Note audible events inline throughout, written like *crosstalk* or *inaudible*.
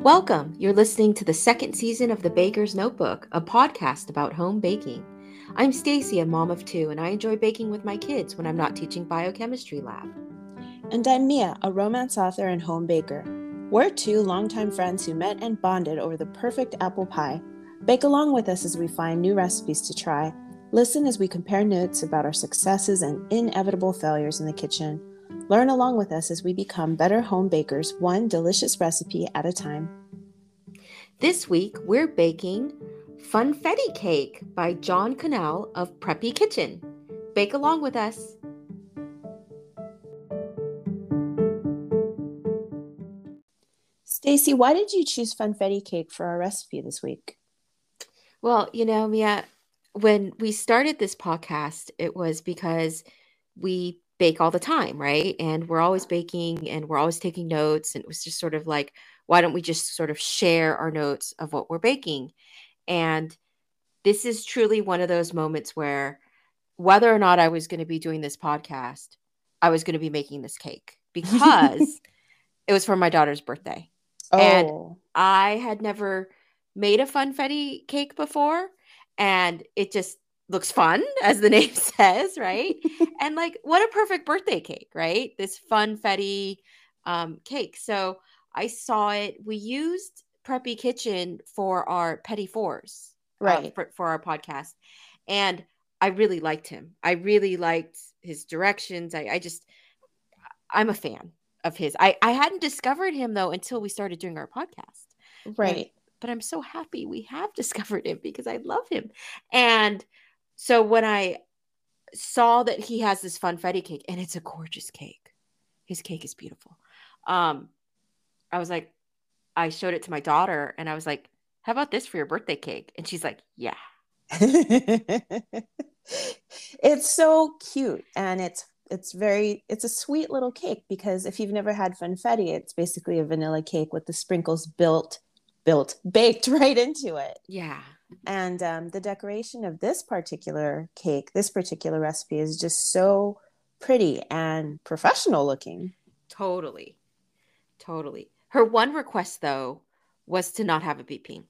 Welcome. You're listening to the second season of The Baker's Notebook, a podcast about home baking. I'm Stacie, a mom of two, and I enjoy baking with my kids when I'm not teaching biochemistry lab. And I'm Mia, a romance author and home baker. We're two longtime friends who met and bonded over the perfect apple pie. Bake along with us as we find new recipes to try. Listen as we compare notes about our successes and inevitable failures in the kitchen. Learn along with us as we become better home bakers, one delicious recipe at a time. This week, we're baking Funfetti Cake by John Kanell of Preppy Kitchen. Bake along with us. Stacie, why did you choose funfetti cake for our recipe this week? Well, you know, Mia, when we started this podcast, it was because we bake all the time, right? And we're always baking and we're always taking notes. And it was just sort of like, why don't we just sort of share our notes of what we're baking? And this is truly one of those moments where whether or not I was going to be doing this podcast, I was going to be making this cake because *laughs* it was for my daughter's birthday. Oh. And I had never made a funfetti cake before. And it just looks fun, as the name *laughs* says, right? *laughs* and like, what a perfect birthday cake, right? This funfetti um, cake. So I saw it. We used Preppy Kitchen for our Petit Fours, uh, right? Uh, for, for our podcast, and I really liked him. I really liked his directions. I, I just, I'm a fan of his. I, I hadn't discovered him though until we started doing our podcast, right? And, but I'm so happy we have *laughs* discovered him because I love him, and so when I saw that he has this funfetti cake and it's a gorgeous cake, his cake is beautiful. Um, I was like, I showed it to my daughter and I was like, how about this for your birthday cake? And she's like, yeah. *laughs* it's so cute and it's it's very it's a sweet little cake because if you've never had funfetti it's basically a vanilla cake with the sprinkles built built baked *laughs* right into it yeah and um, the decoration of this particular cake, this particular recipe is just so pretty and professional looking. Totally. Totally. Her one request though was to not have it be pink.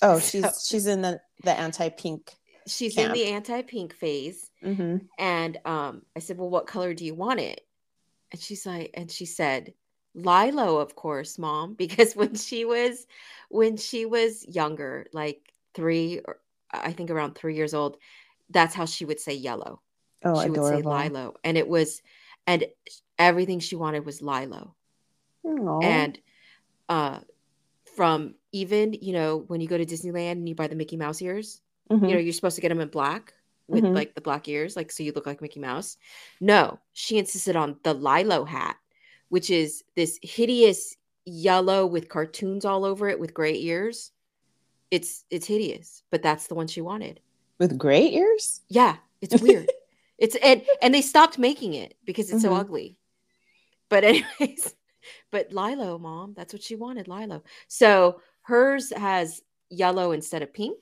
Oh, *laughs* she's so, she's in the the anti-pink. She's camp. in the anti-pink phase. Mm-hmm. And um, I said, "Well, what color do you want it?" And she's like, and she said, "Lilo, of course, mom, *laughs* because when she was when she was younger, like three, or I think around three years old, that's how she would say yellow. Oh, she adorable. would say Lilo, and it was, and everything she wanted was Lilo. Aww. And uh, from even you know when you go to Disneyland and you buy the Mickey Mouse ears, mm-hmm. you know you're supposed to get them in black with mm-hmm. like the black ears, like so you look like Mickey Mouse. No, she insisted on the Lilo hat, which is this hideous yellow with cartoons all over it with gray ears it's it's hideous, but that's the one she wanted. With gray ears? Yeah, it's weird. *laughs* it's and and they stopped making it because it's mm-hmm. so ugly. But *laughs* anyways, but Lilo, mom, that's what she wanted, Lilo. So hers has yellow instead of pink.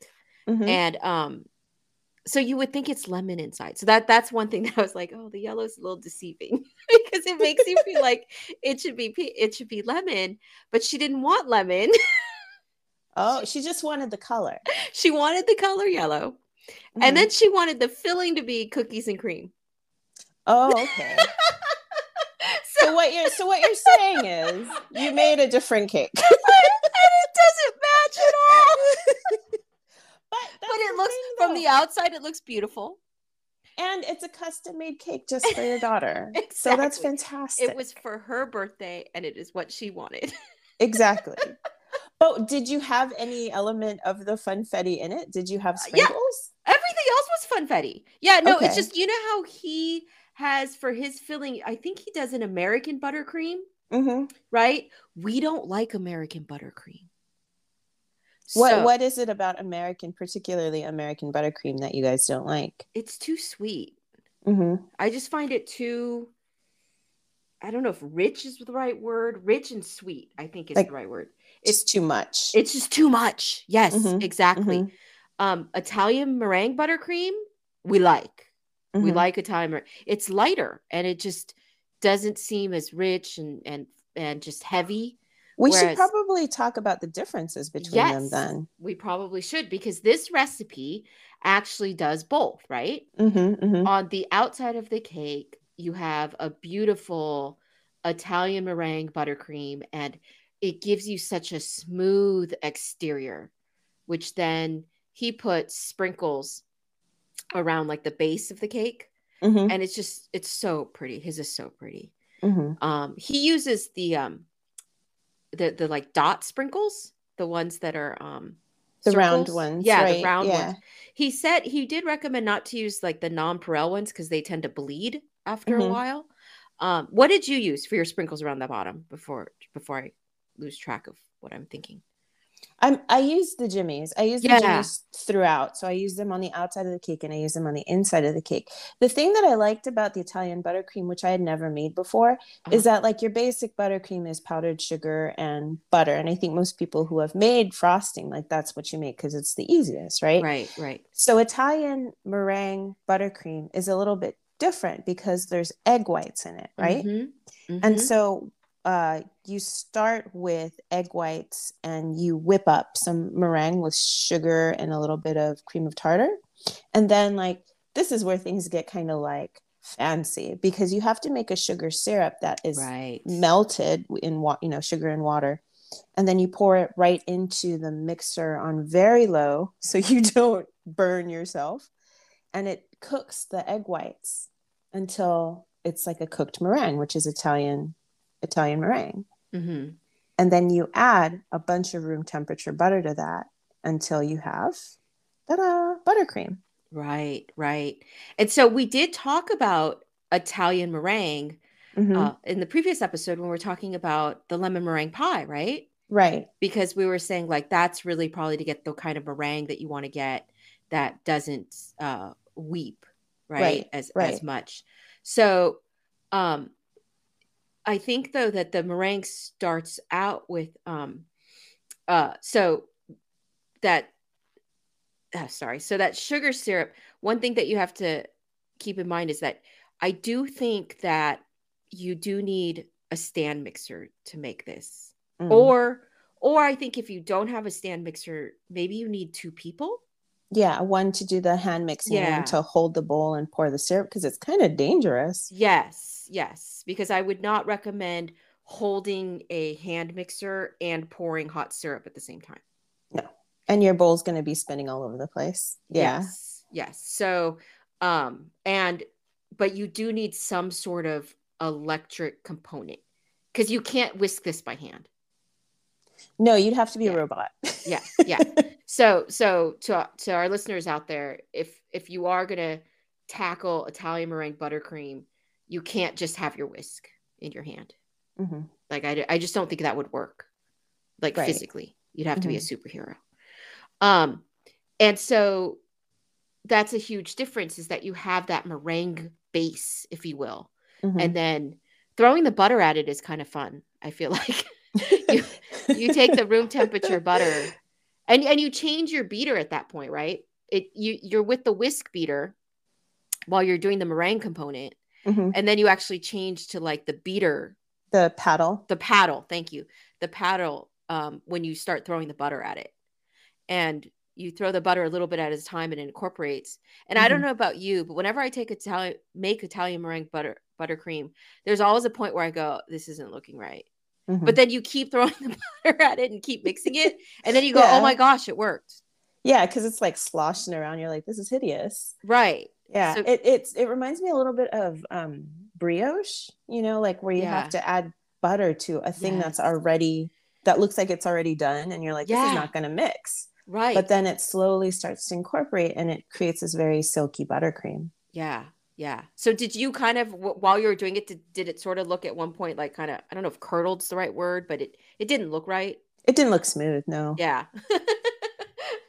Mm-hmm. And um so you would think it's lemon inside. So that that's one thing *laughs* that I was like, oh, the yellow is a little deceiving because it makes you feel like it should be it should be lemon, but she didn't want lemon. Oh, she just wanted the color. She wanted the color yellow. Mm-hmm. And then she wanted the filling to be cookies and cream. Oh, okay. so, *laughs* so, what you're so what you're saying is you made a different cake. *laughs* and it doesn't match at all. *laughs* but but it looks thing, from the outside it looks beautiful. And it's a custom made cake just for your daughter. exactly. So that's fantastic. It was for her birthday and it is what she wanted. exactly. But did you have any element of the funfetti in it? Did you have sprinkles? Yeah. Everything else was funfetti. Yeah, no, okay. it's just you know how he has for his filling. I think he does an American buttercream, mm-hmm. right? We don't like American buttercream. What so, what is it about American, particularly American buttercream, that you guys don't like? It's too sweet. Mm-hmm. I just find it too. I don't know if rich is the right word. Rich and sweet, I think is like, the right word it's too much. It's just too much. Yes, mm-hmm. exactly. Mm-hmm. Um, Italian meringue buttercream, we like. Mm-hmm. We like Italian. It's lighter and it just doesn't seem as rich and and and just heavy. We should probably talk about the differences between them Yes. then. We probably should because this recipe actually does both, right? Mm-hmm, mm-hmm. On the outside of the cake, you have a beautiful Italian meringue buttercream, and it gives you such a smooth exterior, which then he puts sprinkles around like the base of the cake. Mm-hmm, And it's just, it's so pretty. His is so pretty. mm-hmm. Um, he uses the um the the like dot sprinkles, the ones that are um The round ones. Yeah, right? the round yeah. ones. He said he did recommend not to use like the nonpareil ones because they tend to bleed after a Mhm. while. Um, what did you use for your sprinkles around the bottom before before I lose track of what I'm thinking? I'm, I use the jimmies. I use the Yeah. jimmies throughout. So I use them on the outside of the cake and I use them on the inside of the cake. The thing that I liked about the Italian buttercream, which I had never made before, Uh-huh. is that like your basic buttercream is powdered sugar and butter. And I think most people who have made frosting, like that's what you make because it's the easiest, right? Right, right. So Italian meringue buttercream is a little bit different because there's egg whites in it, right? Mhm, And mhm. so uh, you start with egg whites and you whip up some meringue with sugar and a little bit of cream of tartar. And then, like, this is where things get kind of like fancy because you have to make a sugar syrup that is right. melted in what you know sugar and water and then you pour it right into the mixer on very low *laughs* so you don't burn yourself and it cooks the egg whites until it's like a cooked meringue which is italian italian meringue Mhm. and then you add a bunch of room temperature butter to that until you have ta-da, buttercream Right, right. And so we did talk about Italian meringue Mhm. uh, in the previous episode when we are talking about the lemon meringue pie, right? right Because we were saying like that's really probably to get the kind of meringue that you want to get that doesn't uh, weep, right? Right, as as much. So, um, I think though that the meringue starts out with um, uh, so that uh, sorry, so that sugar syrup. One thing that you have to keep in mind is that I do think that you do need a stand mixer to make this Mm. or or i think if you don't have a stand mixer maybe you need two people yeah one to do the hand mixing and Yeah. to hold the bowl and pour the syrup because it's kind of dangerous yes yes because i would not recommend holding a hand mixer and pouring hot syrup at the same time No. and your bowl's going to be spinning all over the place yeah yes yes so um and but you do need some sort of electric component because you can't whisk this by hand no you'd have to be Yeah. a robot yeah *laughs* yeah so so to to our listeners out there if if you are going to tackle italian meringue buttercream you can't just have your whisk in your hand Mhm. like i, I just don't think that would work like Right. physically you'd have to be a superhero um and so that's a huge difference is that you have that meringue base if you will Mhm. and then throwing the butter at it is kind of fun i feel like *laughs* you- you take the room temperature *laughs* butter. And and you change your beater at that point right? It you you're with the whisk beater while you're doing the meringue component Mhm. and then you actually change to like the beater. The paddle? The paddle thank you. The paddle um, when you start throwing the butter at it. And you throw the butter a little bit at a time and it incorporates. And i don't Mhm. know about you but whenever i take italian make italian meringue butter buttercream there's always a point where i go this isn't looking right Mhm. but then you keep throwing *laughs* the butter at it and keep mixing it and then you go Yeah. oh my gosh it worked. Yeah because it's like sloshing around. You're like this is hideous. Right. Yeah So- it, it's it reminds me a little bit of um brioche you know like where you Yeah. have to add butter to a thing that's already that looks like it's already done and you're like this Yeah. is not going to mix right. but then it slowly starts to incorporate and it creates this very silky buttercream. Yeah yeah. So did you kind of while you were doing it did, did it sort of look at one point like kind of i don't know if curdled's the right word but it it didn't look right? It didn't look smooth no. Yeah. *laughs*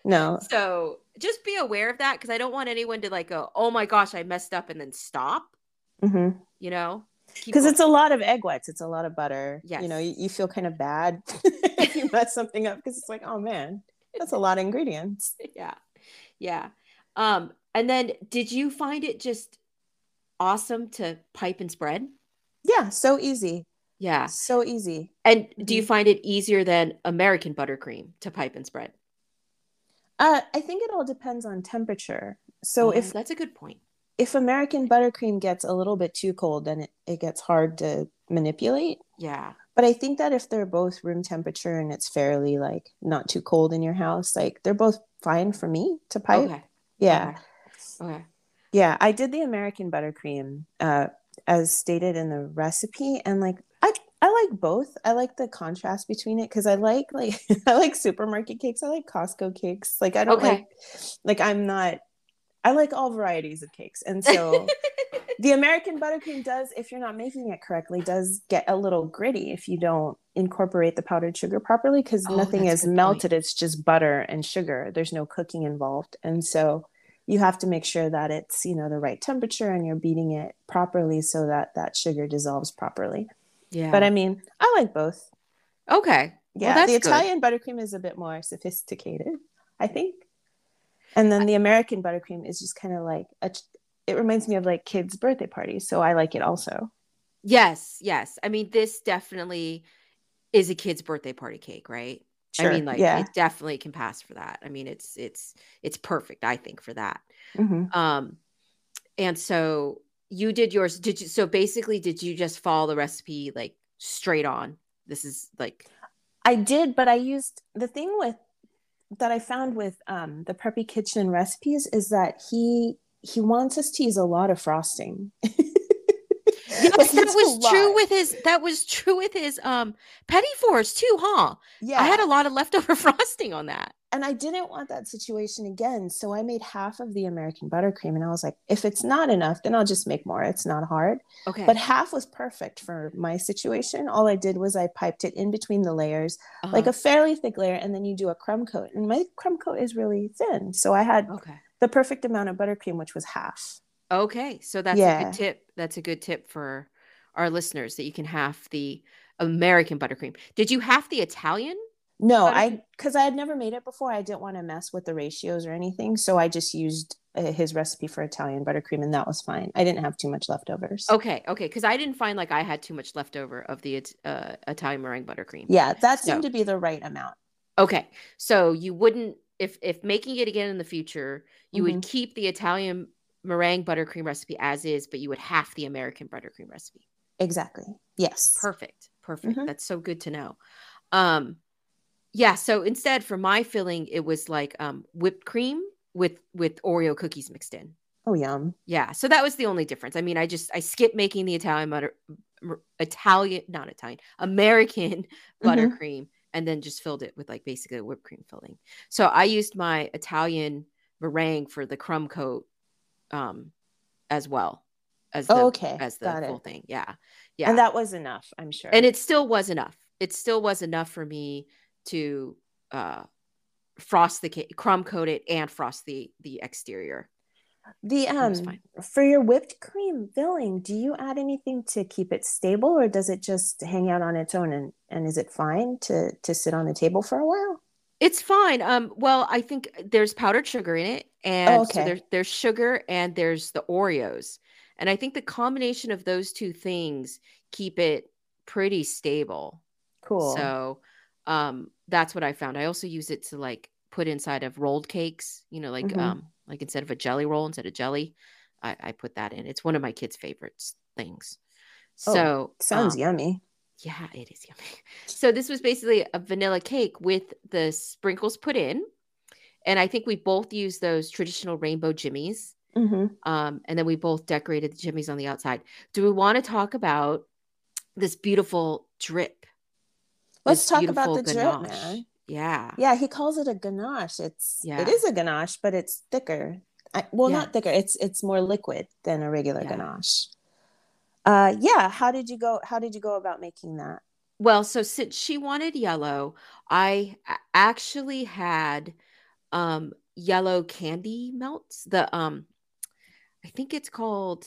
No. So just be aware of that because i don't want anyone to like go oh my gosh i messed up and then stop. Because you know? Mm-hmm. it's a lot of egg whites it's a lot of butter. You know you, you feel kind of bad *laughs* if you mess something up because it's like oh man that's a lot of ingredients. *laughs* Yeah. Yeah. Um and then did you find it just awesome to pipe and spread yeah so easy Yeah. So easy. And do you Mhm. find it easier than American buttercream to pipe and spread? Uh, I think it all depends on temperature. So Oh, if that's a good point. if American buttercream gets a little bit too cold, then it, it gets hard to manipulate. Yeah. But I think that if they're both room temperature and it's fairly like not too cold in your house, like they're both fine for me to pipe. Okay. Yeah. Okay. Okay. Yeah. I did the American buttercream uh as stated in the recipe and like I I like both. I like the contrast between it because I like like *laughs* I like supermarket cakes. I like Costco cakes. Like I don't Okay. like like I'm not I like all varieties of cakes. And so *laughs* the American buttercream does, if you're not making it correctly, does get a little gritty if you don't incorporate the powdered sugar properly because Oh, nothing is melted. It's just butter and sugar. There's no cooking involved. And so you have to make sure that it's, you know, the right temperature and you're beating it properly so that that sugar dissolves properly. Yeah. But I mean, I like both. okay. Well, Yeah, that's the good. Italian buttercream is a bit more sophisticated, I think. And then the American buttercream is just kind of like a, it reminds me of like kids' birthday parties, so I like it also. Yes. Yes. I mean, this definitely is a kid's birthday party cake, right? I mean, like yeah. it definitely can pass for that. I mean, it's it's it's perfect, I think, for that. Mhm. Um, and so you did yours. Did you? So basically, did you just follow the recipe like straight on? This is like I did, but I used the thing with that I found with um, the Preppy Kitchen recipes is that he he wants us to use a lot of frosting. *laughs* yes, that was true with his. That was true with his um petit fours too, huh? yeah. I had a lot of leftover *laughs* frosting on that. and I didn't want that situation again. So I made half of the American buttercream and I was like, if it's not enough, then I'll just make more. It's not hard. Okay, But half was perfect for my situation. All I did was I piped it in between the layers, Uh-huh. like a fairly thick layer, and then you do a crumb coat. And my crumb coat is really thin. So I had okay. the perfect amount of buttercream, which was half. Okay, so that's a good tip. That's a good tip for our listeners that you can half the American buttercream. Did you half the Italian? No, Buttercream? I because I had never made it before. I didn't want to mess with the ratios or anything. So I just used uh, his recipe for Italian buttercream, and that was fine. I didn't have too much leftovers. Okay, okay, because I didn't find like I had too much leftover of the uh, Italian meringue buttercream. Yeah, that seemed So- to be the right amount. Okay, so you wouldn't if if making it again in the future, you Mm-hmm. would keep the Italian meringue buttercream recipe as is, but you would half the American buttercream recipe. Exactly. Yes. Perfect. Perfect. Mhm. That's so good to know. Um yeah, so instead for my filling it was like um whipped cream with with Oreo cookies mixed in. Oh, yum. Yeah, so that was the only difference. I mean, I just I skipped making the Italian butter Italian not Italian, American Mhm. buttercream and then just filled it with like basically a whipped cream filling. So I used my Italian meringue for the crumb coat um as well as the Oh, okay. as the Got full it. thing. Yeah. Yeah And that was enough, I'm sure. and it still was enough it still was enough for me to uh frost the cake crumb coat it and frost the the exterior the um for your whipped cream filling, do you add anything to keep it stable, or does it just hang out on its own? And and is it fine to to sit on the table for a while? it's fine um well i think there's powdered sugar in it and so okay. there's there's sugar and there's the oreos and i think the combination of those two things keep it pretty stable Cool. So um that's what I found. I also use it to like put inside of rolled cakes, you know, like Mhm. um like instead of a jelly roll, instead of jelly, I, I put that in. It's one of my kids' favorites things. Oh, So Sounds um, yummy. yeah, it is yummy. *laughs* So this was basically a vanilla cake with the sprinkles put in. And I think we both used those traditional rainbow jimmies. hmm Um, and then we both decorated the jimmies on the outside. Do we want to talk about this beautiful drip? Let's talk about the beautiful drip, ganache. man. Yeah. Yeah, he calls it a ganache. It's Yeah. it is a ganache, but it's thicker. I, well, Yeah. not thicker. It's it's more liquid than a regular Yeah. ganache. Uh, yeah. How did you go? How did you go about making that? Well, so since she wanted yellow, I actually had um yellow candy melts. The um I think it's called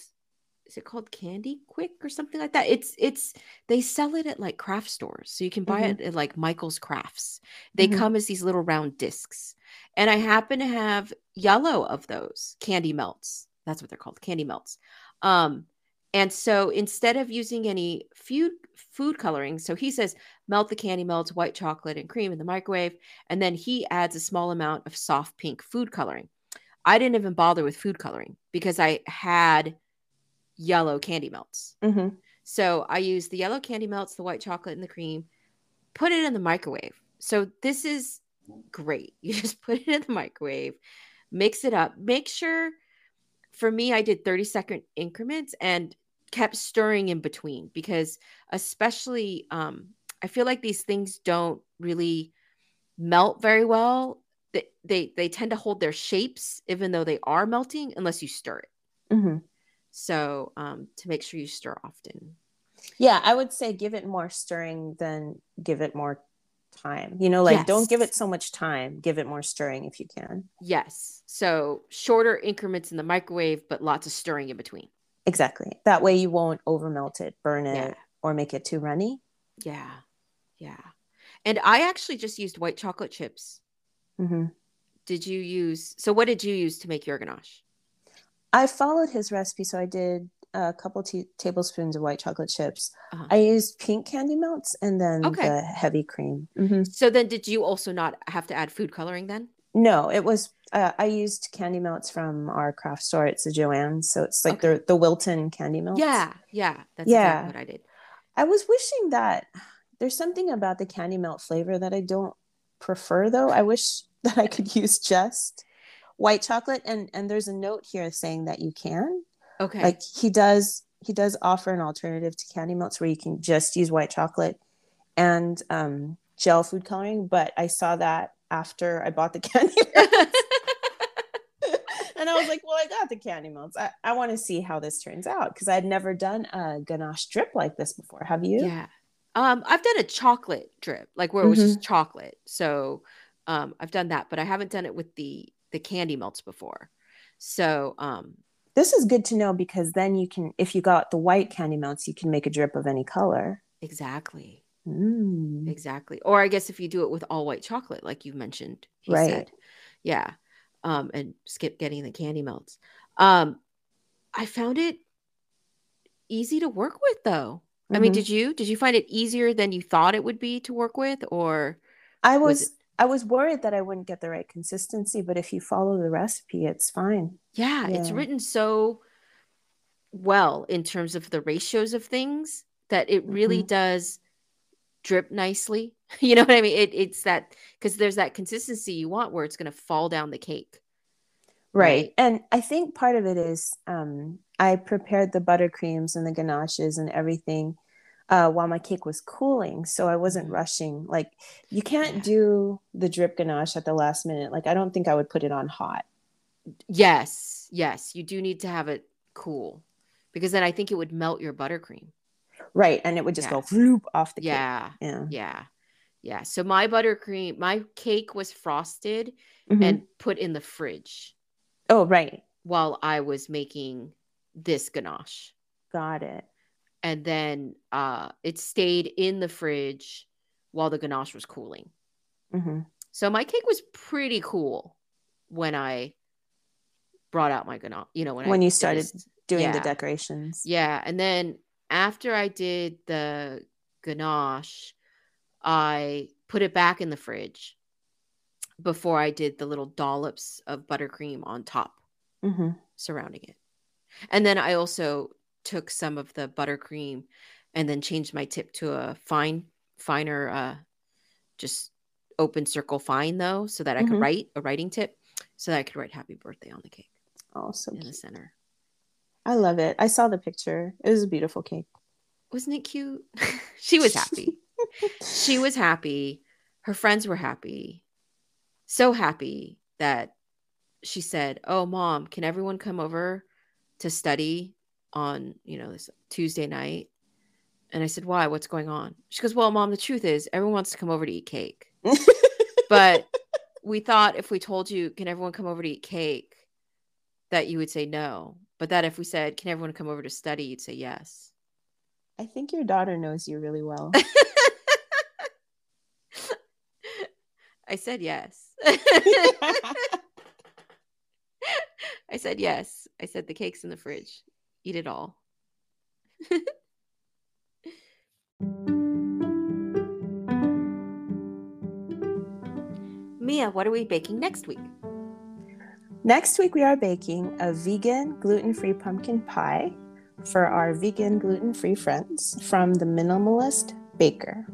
is it called Candy Quick or something like that? It's it's they sell it at like craft stores. So you can buy Mhm. it at like Michael's Crafts. They Mhm. come as these little round discs. And I happen to have yellow of those candy melts. That's what they're called, candy melts. Um And so instead of using any food food coloring, so he says melt the candy melts, white chocolate and cream in the microwave, and then he adds a small amount of soft pink food coloring. I didn't even bother with food coloring because I had yellow candy melts. hmm So I used the yellow candy melts, the white chocolate, and the cream, put it in the microwave. So this is great. *laughs* You just put it in the microwave, mix it up. Make sure, for me, I did 30 second increments and kept stirring in between because, especially, um, I feel like these things don't really melt very well. They, they they tend to hold their shapes even though they are melting unless you stir it. hmm So um, to make sure you stir often. Yeah, I would say give it more stirring than give it more time. You know, like don't give it so much time. Give it more stirring if you can. Yes. So shorter increments in the microwave, but lots of stirring in between. Exactly. That way you won't over melt it, burn it, Yeah. or make it too runny. Yeah. Yeah. And I actually just used white chocolate chips. hmm Did you use so what did you use to make your ganache? I followed his recipe, so I did a couple t- tablespoons of white chocolate chips. Uh-huh. I used pink candy melts and then Okay. the heavy cream. hmm So then did you also not have to add food coloring then? No, it was. Uh, I used candy melts from our craft store. It's a Joann's, so it's like Okay. the the Wilton candy melts. Yeah. Yeah. That's Yeah. exactly what I did. I was wishing that there's something about the candy melt flavor that I don't prefer though. I wish *laughs* that I could use just white chocolate and and there's a note here saying that you can. Okay. Like he does he does offer an alternative to candy melts where you can just use white chocolate and um gel food coloring, but I saw that after I bought the *laughs* candy melts. *laughs* and I was like, well, I got the candy melts. I, I want to see how this turns out because I'd never done a ganache drip like this before. Have you? Yeah. Um, I've done a chocolate drip, like where it was just chocolate. So um, I've done that, but I haven't done it with the the candy melts before. So um, This is good to know because then you can, if you got the white candy melts, you can make a drip of any color. exactly, Mm. exactly. Or I guess if you do it with all white chocolate, like you mentioned, he Right. said, yeah, um, and skip getting the candy melts. Um, I found it easy to work with, though. I mean, Mhm. did you did you find it easier than you thought it would be to work with, or I was was, I was worried that I wouldn't get the right consistency, but if you follow the recipe, it's fine. Yeah, it's written so well in terms of the ratios of things that it really Mhm. does drip nicely. *laughs* You know what I mean? It, it's that because there's that consistency you want where it's going to fall down the cake. Right. Right. And I think part of it is um, I prepared the buttercreams and the ganaches and everything uh, while my cake was cooling. So I wasn't Mhm. rushing. Like, you can't Yeah. do the drip ganache at the last minute. Like, I don't think I would put it on hot. Yes, yes, you do need to have it cool because then I think it would melt your buttercream. Right. And it would just Yeah. go floop off the cake. Yeah, Yeah. yeah, yeah. So my buttercream, my cake was frosted Mhm. and put in the fridge oh, right. while I was making this ganache. Got it. and then uh, it stayed in the fridge while the ganache was cooling. hmm So my cake was pretty cool when I brought out my ganache. You know when, When I you started Doing the decorations. Yeah, and then after I did the ganache, I put it back in the fridge before I did the little dollops of buttercream on top hmm surrounding it. And then I also took some of the buttercream and then changed my tip to a fine, finer, uh, just open circle fine though, so that I could Mhm. write a writing tip, so that I could write happy birthday on the cake Oh, so in the center. I love it. I saw the picture. It was a beautiful cake. Wasn't it cute? *laughs* she was happy. *laughs* she was happy. Her friends were happy. So happy that she said, "Oh, mom, can everyone come over to study on, you know, this Tuesday night?" And I said, "Why? What's going on?" She goes, "Well, mom, the truth is, everyone wants to come over to eat cake, *laughs* but we thought if we told you, can everyone come over to eat cake, that you would say no, but that if we said, can everyone come over to study, you'd say yes." I think your daughter knows you really well. *laughs* I said yes. *laughs* *laughs* I said yes. I said the cake's in the fridge. Eat it all. Mia, what are we baking next week? Next week, we are baking a vegan gluten free pumpkin pie for our vegan gluten free friends from the Minimalist Baker.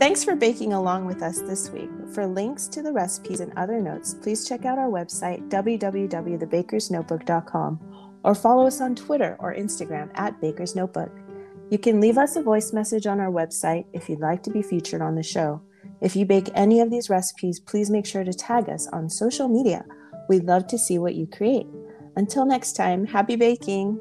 Thanks for baking along with us this week. For links to the recipes and other notes, please check out our website, www.thebakersnotebook.com, or follow us on Twitter or Instagram at Baker's Notebook. You can leave us a voice message on our website if you'd like to be featured on the show. If you bake any of these recipes, please make sure to tag us on social media. We'd love to see what you create. Until next time, happy baking!